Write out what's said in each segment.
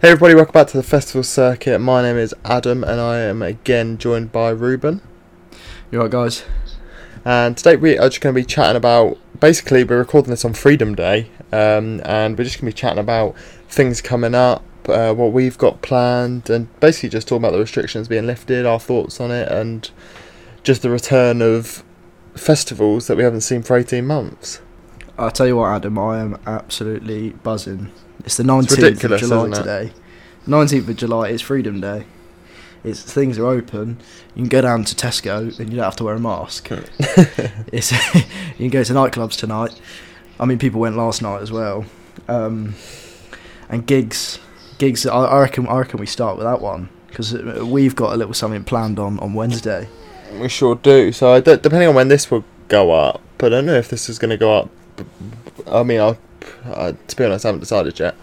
Hey everybody, welcome back to the festival circuit. My name is Adam and I am again joined by Ruben. You alright, guys? And today we are just going to be chatting about basically, we're recording this on Freedom Day um, and we're just going to be chatting about things coming up, uh, what we've got planned, and basically just talking about the restrictions being lifted, our thoughts on it, and just the return of festivals that we haven't seen for 18 months. I'll tell you what, Adam, I am absolutely buzzing. It's the 19th of July today. 19th of July is Freedom Day. It's things are open. You can go down to Tesco and you don't have to wear a mask. it's you can go to nightclubs tonight. I mean, people went last night as well. Um, and gigs, gigs. I, I reckon. I reckon we start with that one because we've got a little something planned on on Wednesday. We sure do. So I depending on when this will go up, but I don't know if this is going to go up. I mean, I'll, to be honest, I haven't decided yet.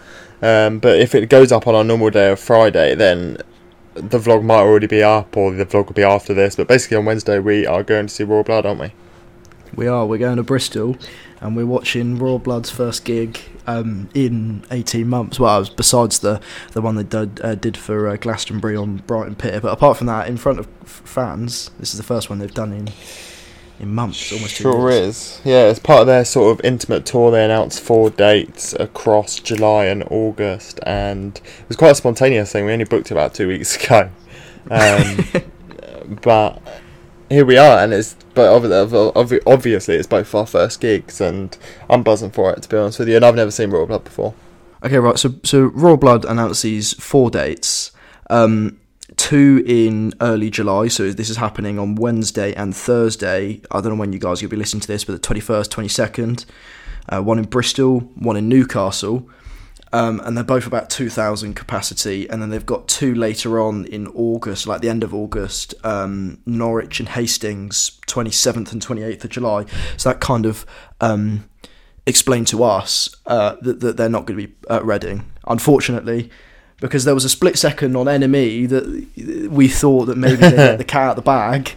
Um, but if it goes up on our normal day of Friday, then the vlog might already be up, or the vlog will be after this. But basically, on Wednesday we are going to see Royal Blood, aren't we? We are. We're going to Bristol, and we're watching Royal Blood's first gig um, in eighteen months. Well, besides the the one they did, uh, did for uh, Glastonbury on Brighton Pier, but apart from that, in front of f- fans, this is the first one they've done in in months, almost two Sure years. is. Yeah, as part of their sort of intimate tour, they announced four dates across July and August, and it was quite a spontaneous thing. We only booked it about two weeks ago, um, but here we are, and it's but obvi- obvi- obviously it's both our first gigs, and I'm buzzing for it to be honest with you. And I've never seen Royal Blood before. Okay, right. So so Royal Blood announced these four dates. Um, two in early July. So this is happening on Wednesday and Thursday. I don't know when you guys will be listening to this, but the twenty first, twenty second. Uh, one in Bristol, one in Newcastle. Um, and they're both about 2,000 capacity. And then they've got two later on in August, like the end of August, um, Norwich and Hastings, 27th and 28th of July. So that kind of um, explained to us uh, that, that they're not going to be at Reading, unfortunately. Because there was a split second on NME that we thought that maybe they let the cat out of the bag,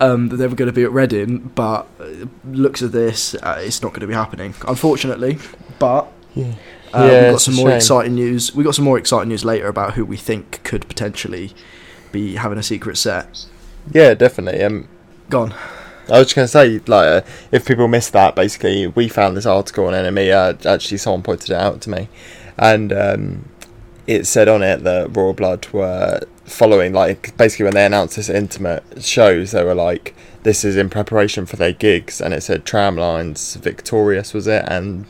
um, that they were going to be at Reading, but uh, looks at this, uh, it's not going to be happening, unfortunately. But Yeah, uh, we've got some more shame. exciting news. We got some more exciting news later about who we think could potentially be having a secret set. Yeah, definitely. Um, Gone. I was just going to say, like, uh, if people missed that, basically, we found this article on NME. Uh, actually, someone pointed it out to me, and um, it said on it that Royal Blood were following, like, basically when they announced this intimate shows, they were like, "This is in preparation for their gigs," and it said Tramlines, Victorious was it, and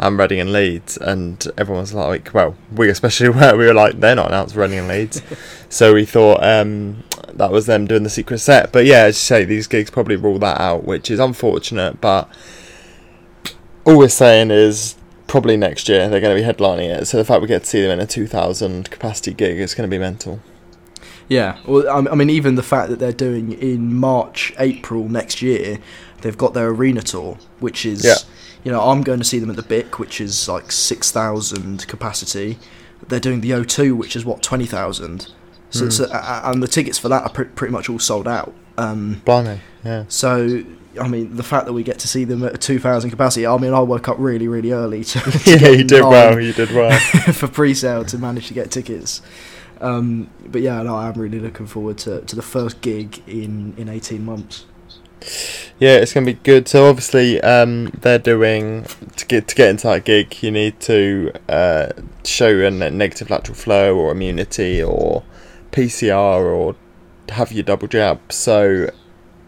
and Reading and Leeds, and everyone was like, well, we especially were, we were like, they're not announced Reading and Leeds, so we thought um, that was them doing the secret set. But yeah, as you say, these gigs probably rule that out, which is unfortunate. But all we're saying is probably next year they're going to be headlining it. So the fact we get to see them in a 2,000 capacity gig is going to be mental. Yeah, well, I I mean, even the fact that they're doing in March, April next year, they've got their arena tour, which is, Yeah. you know, I'm going to see them at the BIC, which is like 6,000 capacity. They're doing the O2, which is what, 20,000. So, Hmm. so, and the tickets for that are pretty much all sold out. Um, Blimey, yeah. so, I mean, the fact that we get to see them at a 2,000 capacity, I mean, I woke up really, really early to, to yeah, you did well, you did well. for pre-sale to manage to get tickets. Um, but yeah, no, I'm really looking forward to, to the first gig in, in 18 months. Yeah, it's going to be good. So obviously, um, they're doing to get to get into that gig. You need to uh, show a negative lateral flow or immunity or PCR or have your double jab. So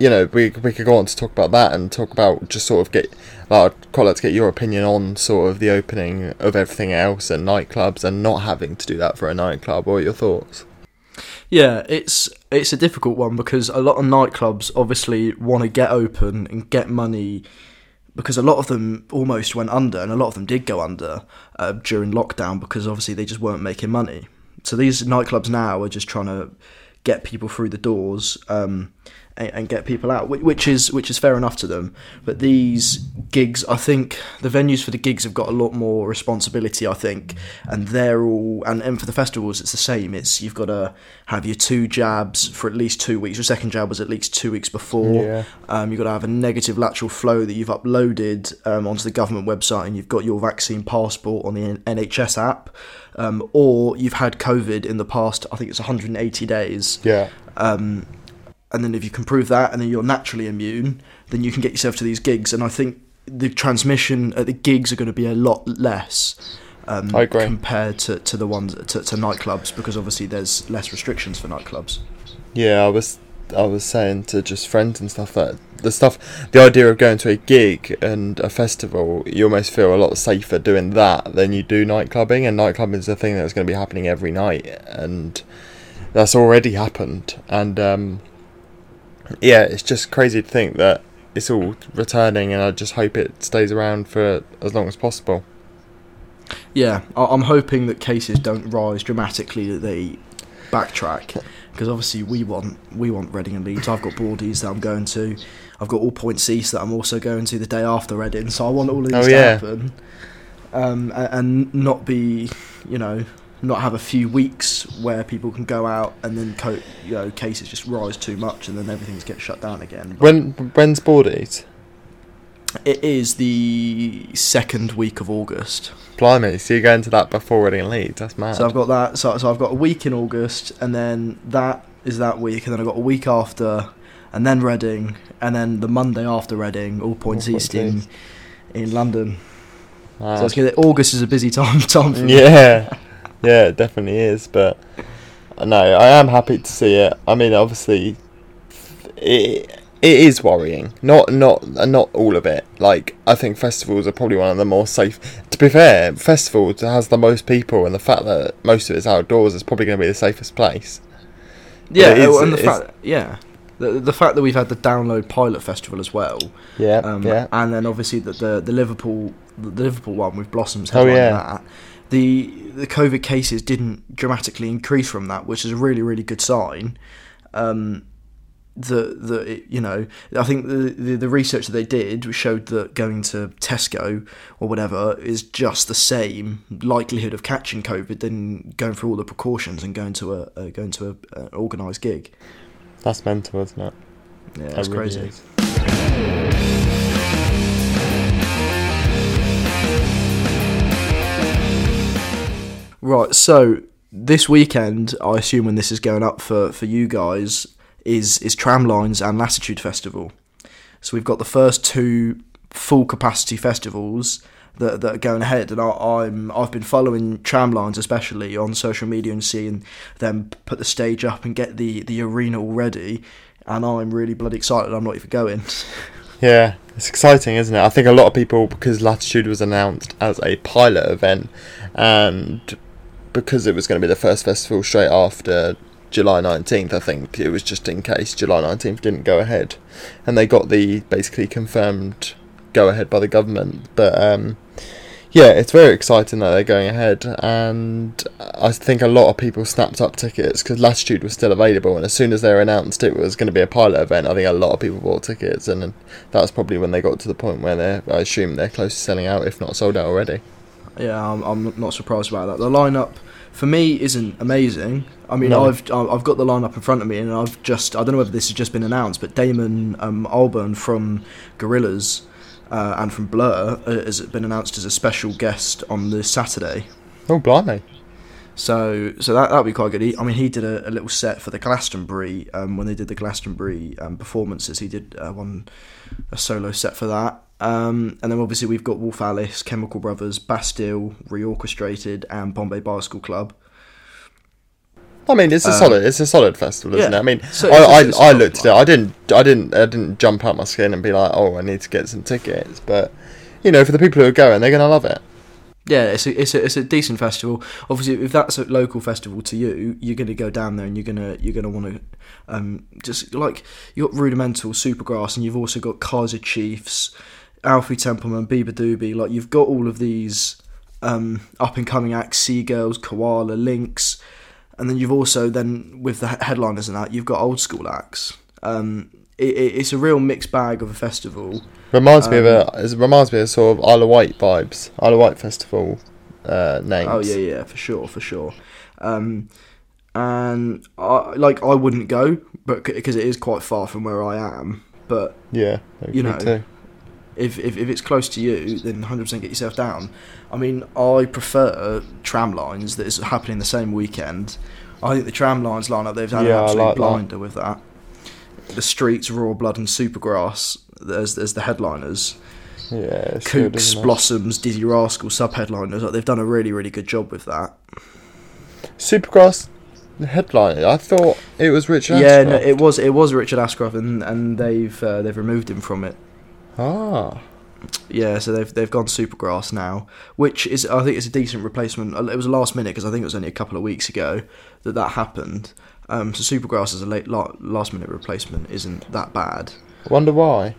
you know, we we could go on to talk about that and talk about just sort of get. Like, I'd quite like to get your opinion on sort of the opening of everything else and nightclubs and not having to do that for a nightclub. What are your thoughts? Yeah, it's it's a difficult one because a lot of nightclubs obviously want to get open and get money because a lot of them almost went under and a lot of them did go under uh, during lockdown because obviously they just weren't making money. So these nightclubs now are just trying to get people through the doors um, and, and get people out, whi- which is which is fair enough to them. But these gigs, I think the venues for the gigs have got a lot more responsibility. I think, and they're all and, and for the festivals, it's the same. It's you've got to have your two jabs for at least two weeks. Your second jab was at least two weeks before. Yeah. Um, you've got to have a negative lateral flow that you've uploaded um, onto the government website, and you've got your vaccine passport on the NHS app, um, or you've had COVID in the past. I think it's 180 days. Yeah. Um, and then if you can prove that, and then you're naturally immune, then you can get yourself to these gigs. And I think the transmission at the gigs are going to be a lot less. Um. Compared to, to the ones to, to nightclubs, because obviously there's less restrictions for nightclubs. Yeah, I was I was saying to just friends and stuff that the stuff the idea of going to a gig and a festival, you almost feel a lot safer doing that than you do nightclubbing and nightclubbing is a thing that's going to be happening every night and that's already happened and um, yeah, it's just crazy to think that it's all returning and I just hope it stays around for as long as possible. Yeah, I- I'm hoping that cases don't rise dramatically. That they backtrack because obviously we want we want Reading and Leeds. I've got Boardies that I'm going to. I've got All Points East that I'm also going to the day after Reading. So I want all of these Oh, to yeah. happen, um, and not be you know not have a few weeks where people can go out and then co- you know cases just rise too much and then everything's get shut down again. But When when's Boardies? it is the second week of August. Blimey, so you're going to that before Reading and Leeds, that's mad. So I've got that. So, so I've got a week in August, and then that is that week, and then I've got a week after, and then Reading, and then the Monday after Reading, all points All east in in London. Mad. So it's gonna, August is a busy time time for me. yeah, yeah, it definitely is. But uh, no, I am happy to see it. I mean, obviously, it it is worrying. Not not uh, not all of it. Like I think festivals are probably one of the more safe. To be fair, festivals has the most people, and the fact that most of it's outdoors is probably going to be the safest place. yeah, is- and the fact, yeah. The, the fact that we've had the Download Pilot Festival as well, Yeah, um, yeah, and then obviously the, the the Liverpool the Liverpool one with Blossoms Oh, yeah. that. The the COVID cases didn't dramatically increase from that, which is a really really good sign. Um, the the it- you know I think the, the the research that they did showed that going to Tesco or whatever is just the same likelihood of catching COVID than going through all the precautions and going to a, a going to a, a organised gig. that's mental, isn't it? Yeah, That that's really crazy. is. Right, so this weekend, I assume when this is going up for, for you guys, is is Tramlines and Latitude Festival. So we've got the first two full capacity festivals that, that are going ahead, and I, I'm I've been following Tramlines especially on social media and seeing them put the stage up and get the, the arena all ready, and I'm really bloody excited. I'm not even going. Yeah, it's exciting, isn't it? I think a lot of people, because Latitude was announced as a pilot event, and because it was going to be the first festival straight after July 19th, I think it was just in case July 19th didn't go ahead. And they got the basically confirmed go ahead by the government. But um, yeah, it's very exciting that they're going ahead. And I think a lot of people snapped up tickets because Latitude was still available. And as soon as they announced it was going to be a pilot event, I think a lot of people bought tickets. And that's probably when they got to the point where they're, I assume they're close to selling out, if not sold out already. Yeah, I'm, I'm not surprised about that. The lineup for me isn't amazing. I mean, No. I've I've got the lineup in front of me, and I've just I don't know whether this has just been announced, but Damon um, Albarn from Gorillaz uh, and from Blur uh, has been announced as a special guest on this Saturday. Oh, blimey. So so that that'll be quite good. He, I mean, he did a, a little set for the Glastonbury um, when they did the Glastonbury um, performances. He did uh, one a solo set for that. Um, and then obviously we've got Wolf Alice, Chemical Brothers, Bastille, Reorchestrated, and Bombay Bicycle Club. I mean, it's a Um, solid, it's a solid festival, isn't yeah. it? I mean, So I, I, I looked at it. I didn't, I didn't, I didn't jump out my skin and be like, oh, I need to get some tickets. But you know, for the people who are going, they're gonna love it. Yeah, it's a, it's a it's a decent festival. Obviously, if that's a local festival to you, you're gonna go down there and you're gonna you're gonna want to um, just like you've got Rudimental, Supergrass, and you've also got Kaiser Chiefs, Alfie Templeman, Beabadoobee. Like you've got all of these um, up and coming acts, Sea Girls, Koala, Lynx, and then you've also then with the he- headliners and that you've got old school acts. Um, it, it, it's a real mixed bag of a festival. Reminds me of Um, a. It reminds me of sort of Isle of Wight vibes. Isle of Wight festival uh, names. Oh yeah, yeah, for sure, for sure. Um, and I like I wouldn't go, but because it is quite far from where I am. But yeah. You know, too. If if, if it's close to you, then 100% get yourself down. I mean, I prefer Tramlines that is happening the same weekend. I think the Tramlines lineup they've done Yeah, an absolute like that. blinder with that. The Streets, Royal Blood, and Supergrass as as the headliners. Yeah. It's good, Kooks. Blossoms, Dizzee Rascal sub headliners. Like, they've done a really really good job with that. Supergrass the headliner. I thought it was Richard. Yeah, no, it was it was Richard Ashcroft, and, and they've uh, they've removed him from it. Ah. Yeah, so they've they've gone Supergrass now, which is I think it's a decent replacement. Uh, It was last minute because I think it was only a couple of weeks ago that that happened. Um, so Supergrass as a late last minute replacement isn't that bad. I wonder why.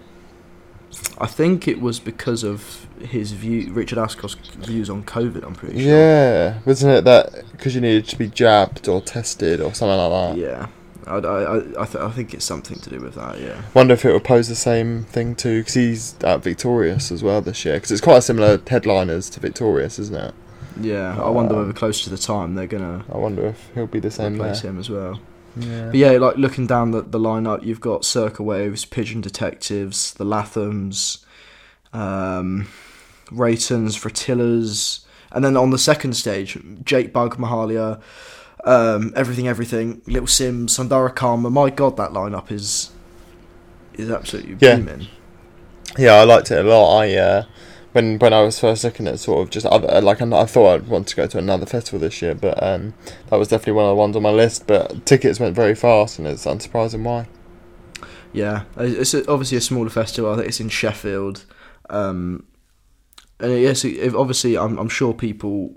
I think it was because of his view, Richard Ashcroft's views on COVID. I'm pretty sure. Yeah, wasn't it that because you needed to be jabbed or tested or something like that? Yeah. I, I, I, I, th- I think it's something to do with that. Yeah. Wonder if it will pose the same thing too, because he's at Victorious as well this year. Because it's quite a similar headliners to Victorious, isn't it? Yeah. I wonder Um, whether close to the time they're gonna I wonder if he'll be the same there. replace him as well. Yeah. But yeah, like looking down the, the lineup, you've got Circa Waves, Pigeon Detectives, the Lathams, um, Reytons, Frotillas, and then on the second stage, Jake Bugg, Mahalia, um, Everything Everything, Little Simz, Sundara Karma. My God, that lineup is is absolutely Yeah. booming. Yeah, I liked it a lot. I uh, when when I was first looking at sort of just other like I I thought I'd want to go to another festival this year, but um, that was definitely one of the ones on my list. But tickets went very fast, and it's unsurprising why. Yeah, it's obviously a smaller festival. I think it's in Sheffield. Um, and yes, it, obviously, I'm, I'm sure people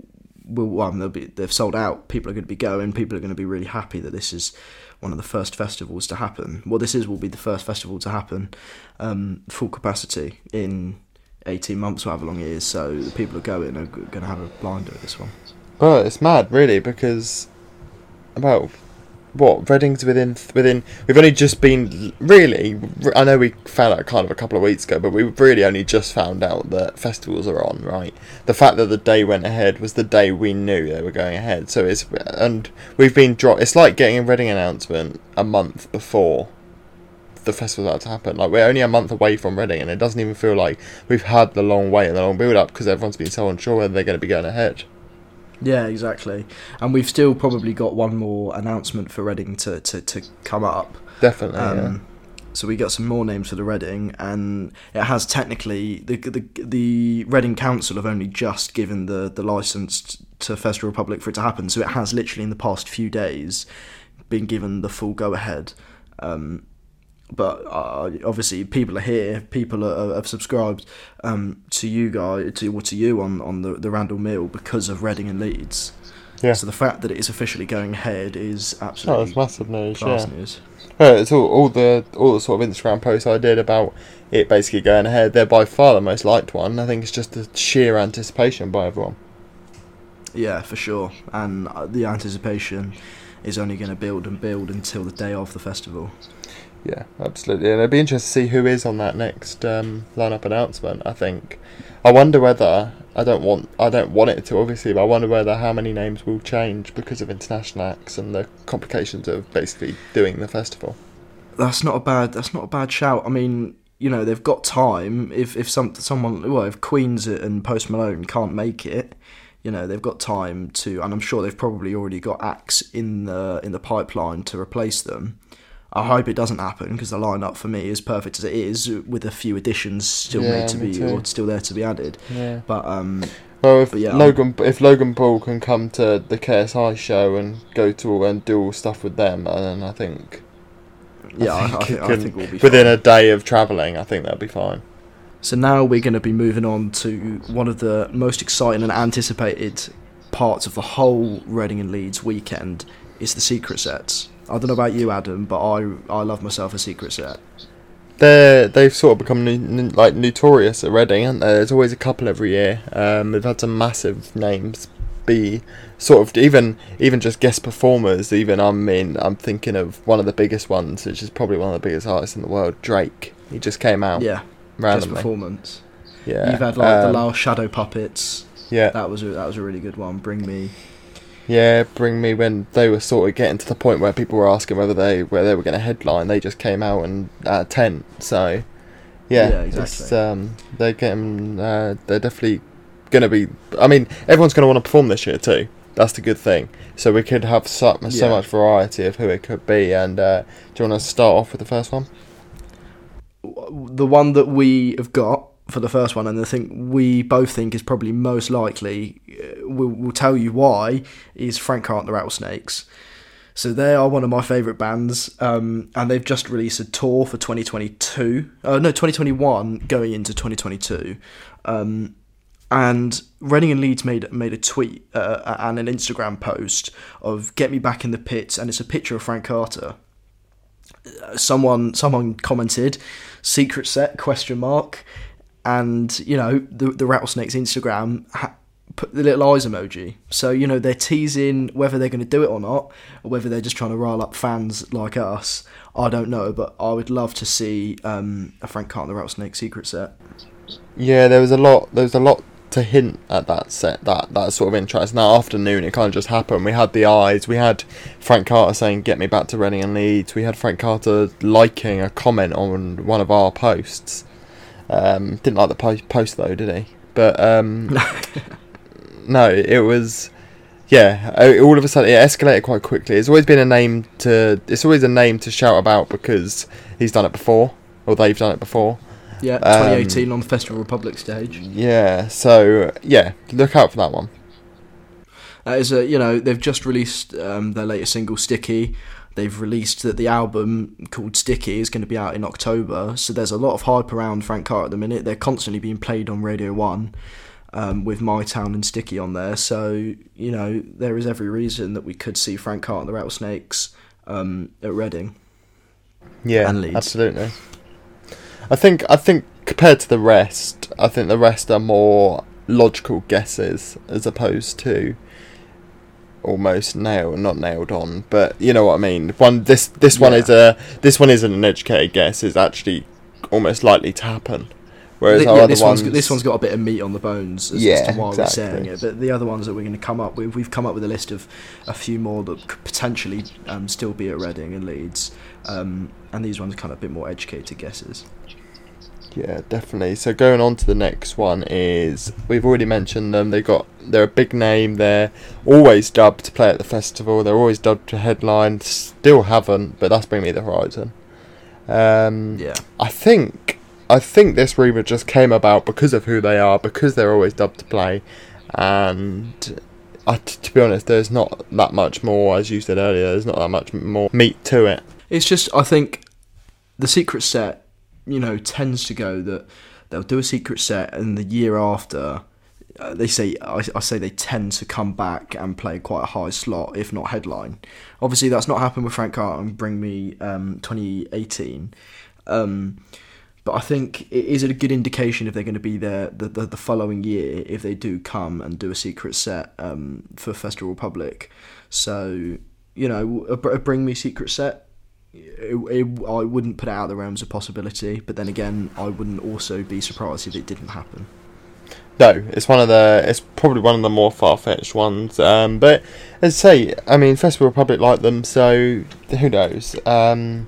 Well, they'll be, they've sold out. People are going to be going. People are going to be really happy that this is one of the first festivals to happen. Well, this is will be the first festival to happen um, full capacity in 18 months, or however long it is. So the people are going are going to have a blinder at this one. Well, it's mad, really, because about what Reading's within within. We've only just been really. I know we found out kind of a couple of weeks ago, but we've really only just found out that festivals are on. Right, the fact that the day went ahead was the day we knew they were going ahead. So it's and we've been dropped. It's like getting a Reading announcement a month before the festival's about to happen. Like we're only a month away from Reading, and it doesn't even feel like we've had the long wait and the long build up because everyone's been so unsure whether they're going to be going ahead. Yeah, exactly. And we've still probably got one more announcement for Reading to, to, to come up. Definitely. Um, So we got some more names for the Reading, and it has technically the the the Reading Council have only just given the the license to Festival Republic for it to happen. So it has literally in the past few days been given the full go ahead. Um, but uh, obviously, people are here. People are, have subscribed um, to you guys to or to you on on the the RandLMill because of Reading and Leeds. Yeah. So the fact that it is officially going ahead is Oh, absolutely it's massive news. Yeah. news. Well, it's all, all the all the sort of Instagram posts I did about it basically going ahead. They're by far the most liked one. I think it's just the sheer anticipation by everyone. Yeah, for sure. And uh, the anticipation is only going to build and build until the day of the festival. Yeah, absolutely. And it'd be interesting to see who is on that next um, lineup announcement. I think. I wonder whether I don't want I don't want it to obviously, but I wonder whether how many names will change because of international acts and the complications of basically doing the festival. That's not a bad. That's not a bad shout. I mean, you know, they've got time. If if some someone, well, if Queens and Post Malone can't make it, you know, they've got time to, and I'm sure they've probably already got acts in the in the pipeline to replace them. I hope it doesn't happen because the lineup for me is perfect as it is, with a few additions still Yeah, made to be too. or still there to be added. Yeah. But um, Well, if yeah, I'm- Logan if Logan Paul can come to the KSI show and go to all and do all stuff with them, then I think yeah, I, I, think think, I can- think we'll be within fine. a day of travelling, I think that'll be fine. So now we're going to be moving on to one of the most exciting and anticipated parts of the whole Reading and Leeds weekend is the secret sets. I don't know about you, Adam, but I I love myself a secret set. They're they've sort of become no, no- like notorious at Reading, aren't they? There's always a couple every year. Um, they've had some massive names be sort of even even just guest performers. Even I mean, I'm thinking of one of the biggest ones, which is probably one of the biggest artists in the world, Drake. He just came out Yeah, just randomly. performance. Yeah, You've had like the um, last Shadow Puppets. yeah, That was a, that was a really good one. Bring me. yeah. Bring me when they were sort of getting to the point where people were asking whether they where they were going to headline. They just came out and uh, tent. So yeah, Yeah, exactly. um, they're getting uh, they're definitely going to be. I mean, everyone's going to want to perform this year too. That's the good thing. So we could have so, so Yeah. much variety of who it could be. And uh, do you want to start off with the first one? The one that we have got for the first one, and the thing we both think is probably most likely, uh, we'll, we'll tell you why, is Frank Carter and the Rattlesnakes. So they are one of my favourite bands, um, and they've just released a tour for 2022. Uh, no, 2021 going into 2022. Um, and Reading and Leeds made made a tweet uh, and an Instagram post of "Get me back in the pits," and it's a picture of Frank Carter someone someone commented secret set? question mark. And you know the the rattlesnakes instagram ha- put the little eyes emoji. So you know they're teasing whether they're going to do it or not or whether they're just trying to rile up fans like us. I don't know but i would love to see um, a frank Carter rattlesnake secret set. Yeah, there was a lot. There was a lot to hint at that set, that that sort of interest. And that afternoon, it kind of just happened. We had the eyes. We had Frank Carter saying, "Get me back to Reading and Leeds." We had Frank Carter liking a comment on one of our posts. Um, didn't like the po- post though, did he? But um, no, it was. Yeah, uh, all of a sudden it escalated quite quickly. It's always been a name to. It's always a name to shout about because he's done it before, or they've done it before. Yeah Um, 2018 on the festival republic stage Yeah, so yeah, look out for that one. That is a you know they've just released um, their latest single "Sticky." They've released that the album called "Sticky" is going to be out in October. So there's a lot of hype around Frank Carter at the minute. They're constantly being played on Radio One um, with My Town and Sticky on there. So you know there is every reason that we could see Frank Carter and the Rattlesnakes um, at Reading. Yeah, absolutely. I think I think compared to the rest, I think the rest are more logical guesses as opposed to almost nailed, not nailed on, but you know what I mean. One this this one is a this one isn't an educated guess. It's actually almost likely to happen. Whereas Th- our yeah, other this ones, one's this one's got a bit of meat on the bones as, as Yeah, to why we're saying exactly. it. But the other ones that we're going to come up with, we've come up with a list of a few more that could potentially um, still be at Reading and Leeds, um, and these ones are kind of a bit more educated guesses. Yeah, definitely. So going on to the next one is we've already mentioned them. They got they're a big name. They're always dubbed to play at the festival. They're always dubbed to headline. Still haven't, but that's Bring Me the Horizon. Um, Yeah, I think I think this rumor just came about because of who they are, because they're always dubbed to play, and I, t- to be honest, there's not that much more. As you said earlier, there's not that much more meat to it. it's just I think the secret set, you know, tends to go that they'll do a secret set, and the year after. Uh, they say I, I say they tend to come back and play quite a high slot, if not headline. Obviously, that's not happened with Frank Carter and Bring Me um, 2018. Um, but I think it is a good indication if they're going to be there the, the, the following year if they do come and do a secret set um, for Festival Republic. So you know, a, a Bring Me secret set. It, it, I wouldn't put it out of the realms of possibility, but then again, I wouldn't also be surprised if it didn't happen. No, it's one of the. It's probably one of the more far fetched ones. Um, but as I say, I mean, Festival Republic like them, so who knows? Um,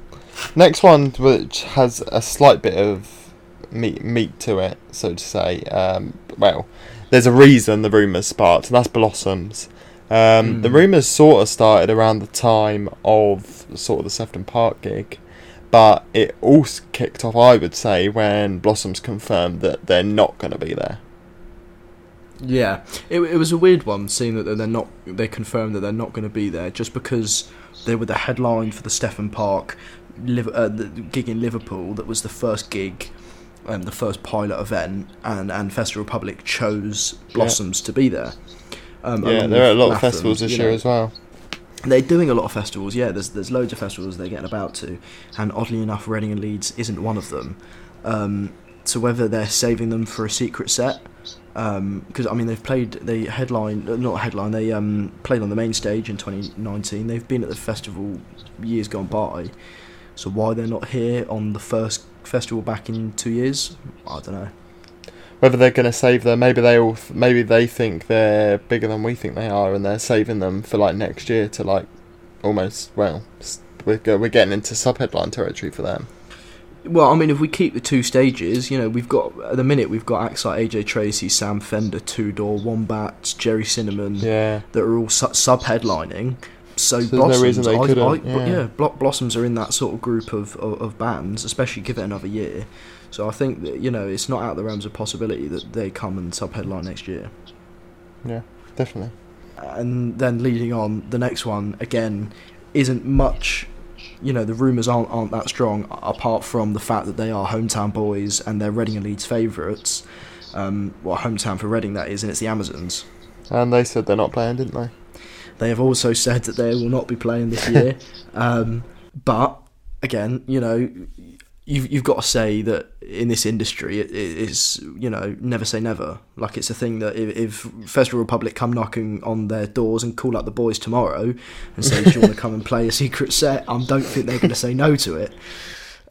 next one, which has a slight bit of meat meat to it, so to say. Um, well, there's a reason the rumours sparked, and that's Blossoms. Um, The Mm. rumours sort of started around the time of sort of the Sefton Park gig, but it all kicked off, I would say, when Blossoms confirmed that they're not going to be there. Yeah, it, it was a weird one, seeing that they're not. They confirmed that they're not going to be there just because they were the headline for the Sefton Park uh, the gig in Liverpool. That was the first gig, um, the first pilot event, and and Festival Republic chose Blossoms to be there. Um, Yeah, there are a lot of festivals this year know. as well. They're doing a lot of festivals, yeah. There's there's loads of festivals they're getting about to, and oddly enough, Reading and Leeds isn't one of them. Um, so whether they're saving them for a secret set, because I mean they've played they headline uh, not headline they um, played on the main stage in 2019. They've been at the festival years gone by. So why they're not here on the first festival back in two years, I don't know. Whether they're going to save them, maybe they all, maybe they think they're bigger than we think they are, and they're saving them for like next year to like almost well, we're we're getting into sub headline territory for them. Well, I mean, if we keep the two stages, you know, we've got at the minute we've got acts like AJ Tracey, Sam Fender, Two Door, Wombats, Gerry Cinnamon Yeah, that are all su- sub headlining. So, So no Blossoms, they I, I, yeah. Yeah, Blossoms are in that sort of group of, of, of bands, especially give it another year. So I think that you know it's not out of the realms of possibility that they come and sub headline next year. Yeah, definitely. and then leading on the next one again isn't much you know the rumours aren't, aren't that strong apart from the fact that they are hometown boys and they're Reading and Leeds favourites um, well hometown for Reading that is and it's the Amazons And they said they're not playing, didn't they? they have also said that they will not be playing this year um, but again you know you've, you've got to say that in this industry it, it is you know never say never like it's a thing that if, if Festival Republic come knocking on their doors and call up the boys tomorrow and say do you want to come and play a secret set I don't think they're going to say no to it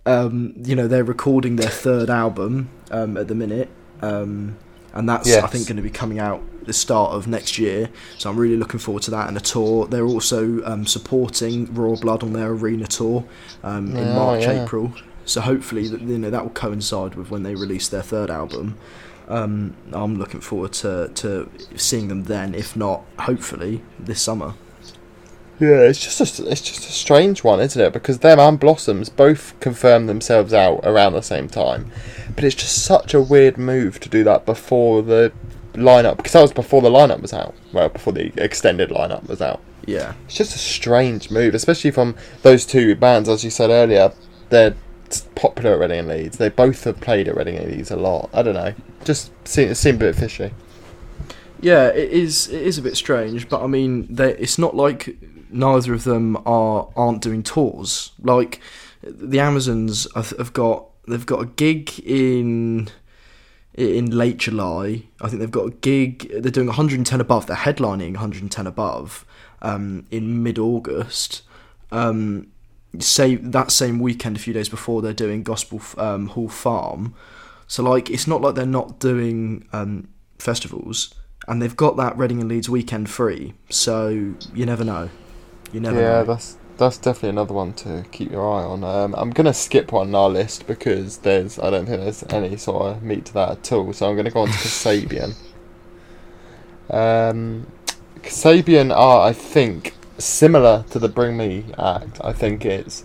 um, you know they're recording their third album um, at the minute um, and that's I think going to be coming out the start of next year. So I'm really looking forward to that and a tour. They're also um, supporting Royal Blood on their arena tour um, in Oh, March, yeah. April. So hopefully, that, you know, that will coincide with when they release their third album. Um, I'm looking forward to, to seeing them then. If not, hopefully this summer. Yeah, it's just a, it's just a strange one, isn't it? Because them and Blossoms both confirmed themselves out around the same time, but it's just such a weird move to do that before the lineup because that was before the lineup was out. Well, before the extended lineup was out. Yeah, It's just a strange move, especially from those two bands, as you said earlier. They're popular at Reading and Leeds. They both have played at Reading and Leeds a lot. I don't know. Just seem, it seemed a bit fishy. yeah, it is. It is a bit strange, but I mean, it's not like neither of them are aren't doing tours. Like the Amazons have, have got they've got a gig in in late July. I think they've got a gig. They're doing 110 above. They're headlining 110 above um, in mid August. Um, say that same weekend, a few days before, they're doing Gospel um, Hall Farm. So like, it's not like they're not doing um, festivals, and they've got that Reading and Leeds weekend free. So you never know. You never yeah, know. that's that's definitely another one to keep your eye on. Um, I'm gonna skip one on our list because there's I don't think there's any sort of meat to that at all. So I'm gonna go on to Kasabian. Um, Kasabian are I think similar to the Bring Me act. I think it's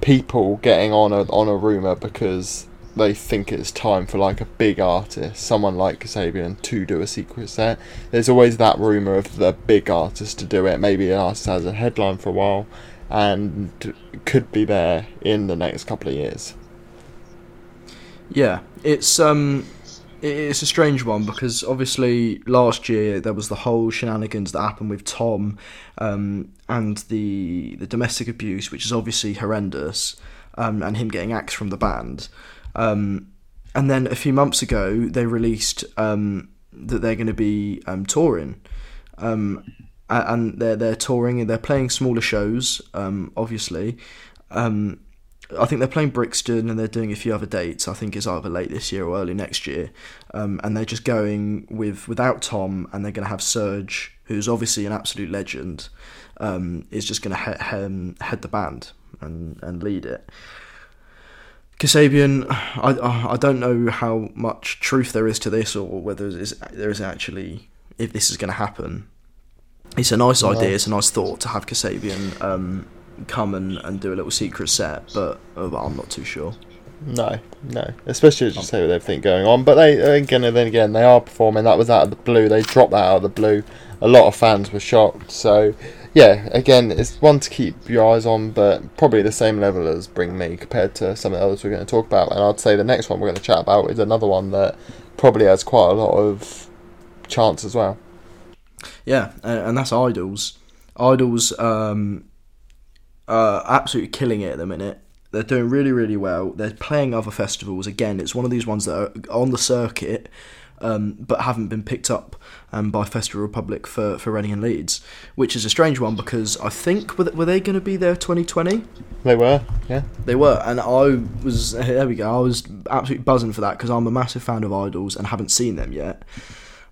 people getting on a on a rumor because they think it's time for like a big artist, someone like Kasabian, to do a secret set. There's always that rumor of the big artist to do it. Maybe an artist has a headline for a while and could be there in the next couple of years. Yeah, it's um, it's a strange one because obviously last year there was the whole shenanigans that happened with Tom, um, and the the domestic abuse, which is obviously horrendous, um, and him getting axed from the band, um, and then a few months ago they released um that they're going to be um touring, um, and they're they're touring and they're playing smaller shows, obviously, um. I think they're playing Brixton and they're doing a few other dates. I think it's either late this year or early next year. Um, and they're just going with without Tom, and they're going to have Serge, who's obviously an absolute legend, um, is just going to he- he- head the band and, and lead it. Kasabian, I, I I don't know how much truth there is to this, or whether there is, there is actually if this is going to happen. It's a nice idea. It's a nice thought to have Kasabian um, come and, and do a little secret set, but uh, I'm not too sure. No, no. Especially as you say with everything going on. But they again and then again they are performing. That was out of the blue. They dropped that out of the blue. A lot of fans were shocked. So yeah, again, it's one to keep your eyes on, but probably the same level as Bring Me compared to some of the others we're going to talk about. And I'd say the next one we're going to chat about is another one that probably has quite a lot of chance as well. Yeah, and that's IDLES. IDLES um, are absolutely killing it at the minute. They're doing really, really well. They're playing other festivals. Again, it's one of these ones that are on the circuit, um, but haven't been picked up um, by Festival Republic for, for Reading and Leeds, which is a strange one because I think were they, were they going to be there 2020? They were, yeah. They were, and I was there. We go. I was absolutely buzzing for that because I'm a massive fan of IDLES and haven't seen them yet.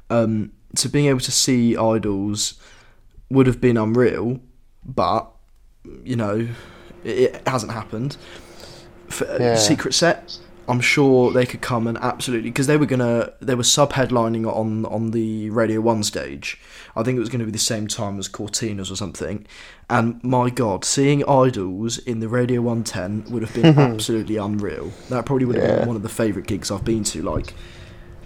Um, so being able to see IDLES would have been unreal, but you know, it, hasn't happened. For, uh, Yeah. Secret set. I'm sure they could come and absolutely because they were gonna they were sub headlining on on the Radio One stage. I think it was going to be the same time as Courteeners or something. And my God, seeing IDLES in the Radio One tent would have been absolutely unreal. That probably would have Yeah. been one of the favourite gigs I've been to. Like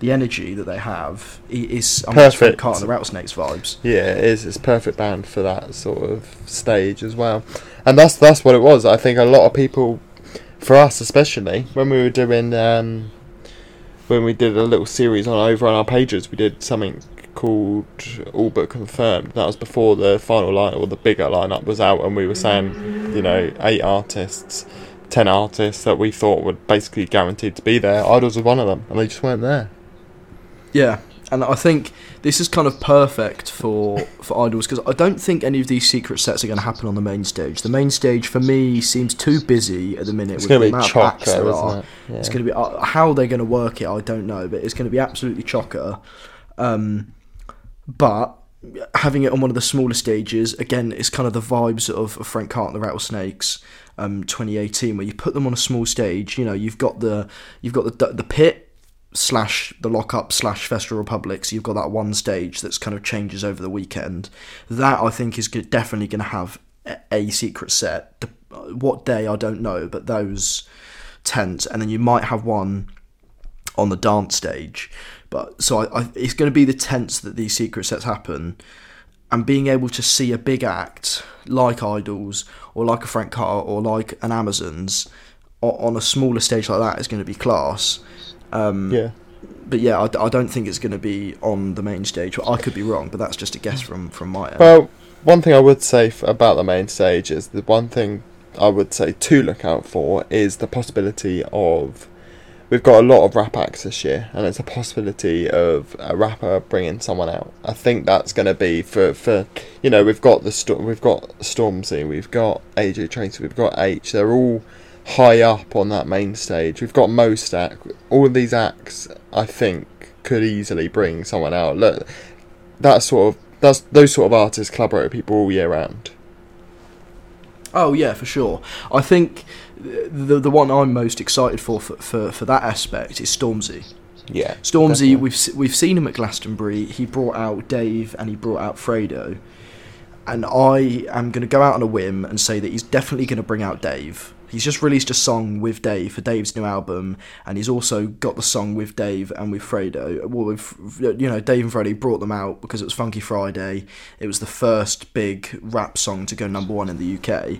the energy that they have is I mean, it's Perfect. Carter the Rattlesnakes vibes. Yeah, it is. It's perfect band for that sort of stage as well, and that's that's what it was. I think a lot of people, for us especially, when we were doing um, when we did a little series on over on our pages, we did something called All But Confirmed. That was before the final line or the bigger lineup was out, and we were saying, you know, eight artists, ten artists that we thought were basically guaranteed to be there. IDLES was one of them, and they just weren't there. Yeah, and I think this is kind of perfect for for IDLES because I don't think any of these secret sets are going to happen on the main stage. The main stage for me seems too busy at the minute. It's with going the to be of acts chocker, there are. it? Yeah. It's going to be uh, how they're going to work it. I don't know, but it's going to be absolutely chocker. Um, but having it on one of the smaller stages again, it's kind of the vibes of, of Frank Carter and the Rattlesnakes, um, 2018, where you put them on a small stage. You know, you've got the you've got the the pit slash the lockup slash Festival Republic. So you've got that one stage that's kind of changes over the weekend. That I think is definitely going to have a, a secret set. What day I don't know, but those tents, and then you might have one on the dance stage. But so I, I, it's going to be the tents that these secret sets happen, and being able to see a big act like IDLES or like a Frank Carter or like an Amazons on a smaller stage like that is going to be class. Um, yeah. But yeah, I don't think it's going to be on the main stage. I could be wrong, but that's just a guess from from my end. Well, one thing I would say f- about the main stage is the one thing I would say to look out for is the possibility of we've got a lot of rap acts this year, and it's a possibility of a rapper bringing someone out. I think that's going to be for for you know we've got the sto- we've got Stormzy, we've got AJ Tracey, we've got Aitch. They're all high up on that main stage. We've got most act. All of these acts, I think, could easily bring someone out. Look, that sort of that's those sort of artists collaborate with people all year round. Oh yeah, for sure. I think the the one I'm most excited for for, for, for that aspect is Stormzy. Yeah, Stormzy, definitely. we've we've seen him at Glastonbury. He brought out Dave and he brought out Fredo, and I am going to go out on a whim and say that he's definitely going to bring out Dave. He's just released a song with Dave for Dave's new album, and he's also got the song with Dave and with Fredo. Well, with you know, Dave and Fredo brought them out because it was Funky Friday. It was the first big rap song to go number one in the UK.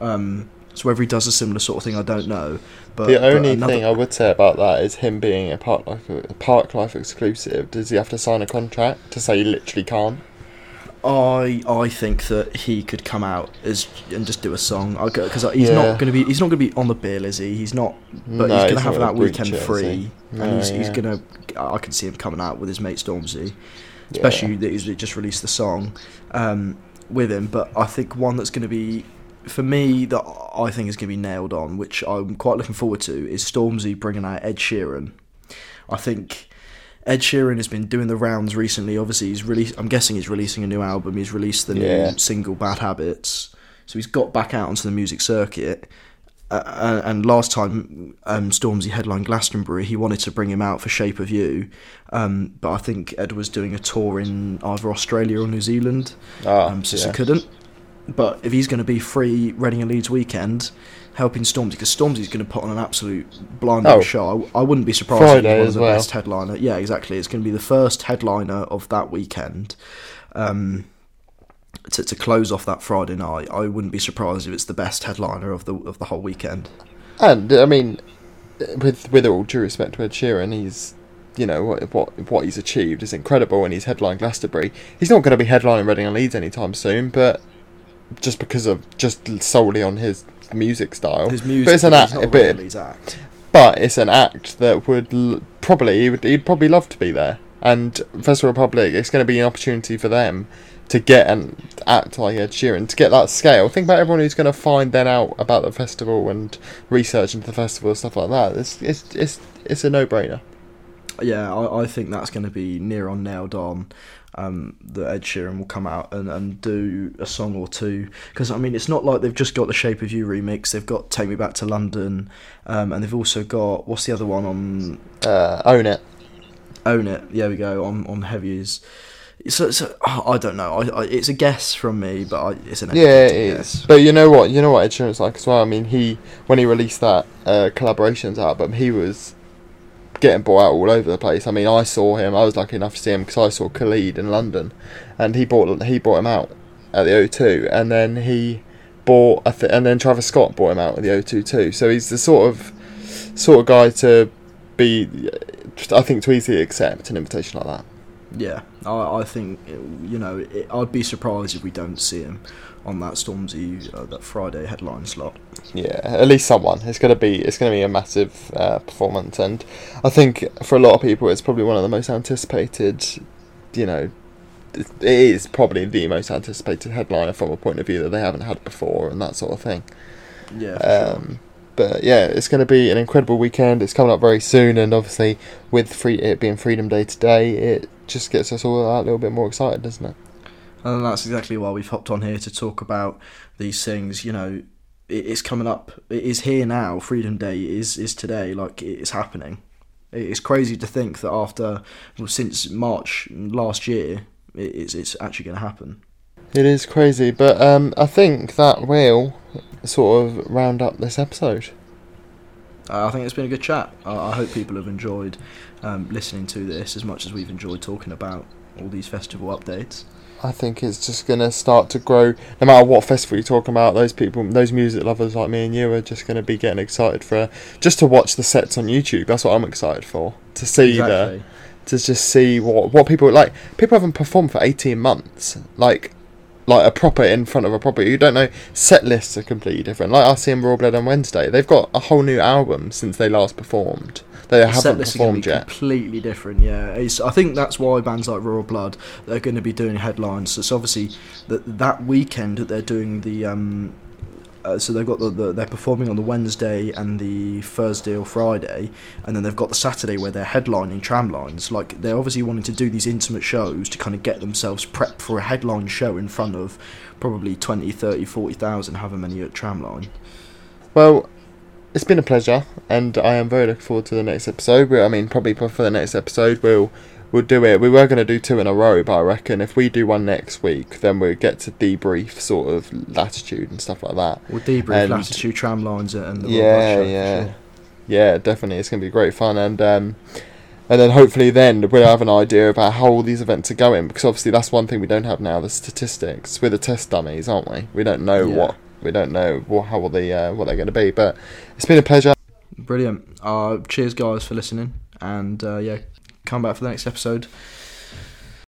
Um, so whether he does a similar sort of thing, I don't know. But the but only another- thing I would say about that is him being a Parklife a Parklife exclusive. Does he have to sign a contract to say he literally can't? I I think that he could come out as and just do a song because he's Yeah. not going to be he's not going to be on the bill, is he? He's not, but No, he's going he's to have that weekend free? No, and he's, he's yeah. going to. I can see him coming out with his mate Stormzy, especially that he's just released the song um, with him. But I think one that's going to be for me that I think is going to be nailed on, which I'm quite looking forward to, is Stormzy bringing out Ed Sheeran. I think Ed Sheeran has been doing the rounds recently. Obviously, he's released. I'm guessing he's releasing a new album. He's released the Yeah. new single "Bad Habits," so he's got back out onto the music circuit. Uh, and last time um, Stormzy headlined Glastonbury, he wanted to bring him out for "Shape of You," um, but I think Ed was doing a tour in either Australia or New Zealand, Ah, um, so, yeah. so couldn't. But if he's going to be free Reading and Leeds weekend, helping Stormzy, because Stormzy's going to put on an absolute blinding Oh. show. I, I wouldn't be surprised if Friday he's one as of the well. best headliner. Yeah, exactly. It's going to be the first headliner of that weekend. Um, to, to close off that Friday night, I wouldn't be surprised if it's the best headliner of the of the whole weekend. And I mean, with with all due respect to Ed Sheeran, he's you know what what what he's achieved is incredible, and he's headlined Glastonbury. He's not going to be headlining Reading and Leeds anytime soon, but just because of just solely on his music style. His music, but it's an act, but, act. but it's an act that would l- probably he would, he'd probably love to be there. And Festival Republic, it's going to be an opportunity for them to get and act like Ed Sheeran to get that scale. Think about everyone who's going to find then out about the festival and research into the festival and stuff like that. It's it's it's it's a no brainer. Yeah, I, I think that's going to be near on nailed on. Um, that Ed Sheeran will come out and, and do a song or two because I mean it's not like they've just got the Shape of You remix. They've got Take Me Back to London, um, and they've also got what's the other one on Uh, own it. Own It. There we go on on Heavies. So, so oh, I don't know. I, I, it's a guess from me, but I, it's an Yeah, it guess. is. But you know what? You know what Ed Sheeran's like as well. I mean, he when he released that uh, collaborations album, he was getting bought out all over the place. I mean, I saw him. I was lucky enough to see him because I saw Khalid in London, and he bought he bought him out at the O2, and then he bought th- and then Travis Scott bought him out at the O2 too. So he's the sort of sort of guy to be. I think to easily accept an invitation like that. Yeah, I, I think you know it, I'd be surprised if we don't see him on that Stormzy uh, that Friday headline slot. Yeah, at least someone. It's gonna be it's gonna be a massive uh, performance, and I think for a lot of people, it's probably one of the most anticipated. You know, it is probably the most anticipated headliner from a point of view that they haven't had before, and that sort of thing. Yeah, for sure. Um, but yeah, it's going to be an incredible weekend. It's coming up very soon, and obviously with free it being Freedom Day today, it just gets us all a little bit more excited, doesn't it? And that's exactly why we've hopped on here to talk about these things. You know, it, it's coming up. It is here now. Freedom Day is is today. Like it is happening. It's crazy to think that after well, since March last year, it, it's it's actually going to happen. It is crazy, but um, I think that will sort of round up this episode. Uh, I think it's been a good chat. I, I hope people have enjoyed um, listening to this as much as we've enjoyed talking about all these festival updates. I think it's just gonna start to grow. No matter what festival you're talking about, those people, those music lovers like me and you, are just gonna be getting excited for just to watch the sets on YouTube. That's what I'm excited for. To see the, to just see what what people like. People haven't performed for 18 months. Like, like a proper in front of a proper. You don't know. Set lists are completely different. Like I see in Royal Blood on Wednesday, they've got a whole new album since they last performed. They The haven't set list is going performed yet. completely different. Yeah, it's, I think that's why bands like Royal Blood they're going to be doing headlines. So it's obviously that that weekend that they're doing the. Um, uh, so they've got the, the they're performing on the Wednesday and the Thursday or Friday, and then they've got the Saturday where they're headlining tramlines. Like they're obviously wanting to do these intimate shows to kind of get themselves prepped for a headline show in front of probably 20, 30, 40,000, however many at tramline. Well, it's been a pleasure, and I am very looking forward to the next episode. We, I mean, probably for the next episode, we'll we'll do it. We were going to do two in a row, but I reckon if we do one next week, then we'll get to debrief sort of latitude and stuff like that. We'll debrief And- latitude tramlines and the Yeah, show yeah. sure. Yeah, definitely, it's going to be great fun, and um, and then hopefully then we'll have an idea about how all these events are going because obviously that's one thing we don't have now the statistics. We're the test dummies, aren't we? We don't know Yeah. what we don't know what how they uh, what they're going to be, but it's been a pleasure. Brilliant. Uh, cheers, guys, for listening. And uh, yeah, come back for the next episode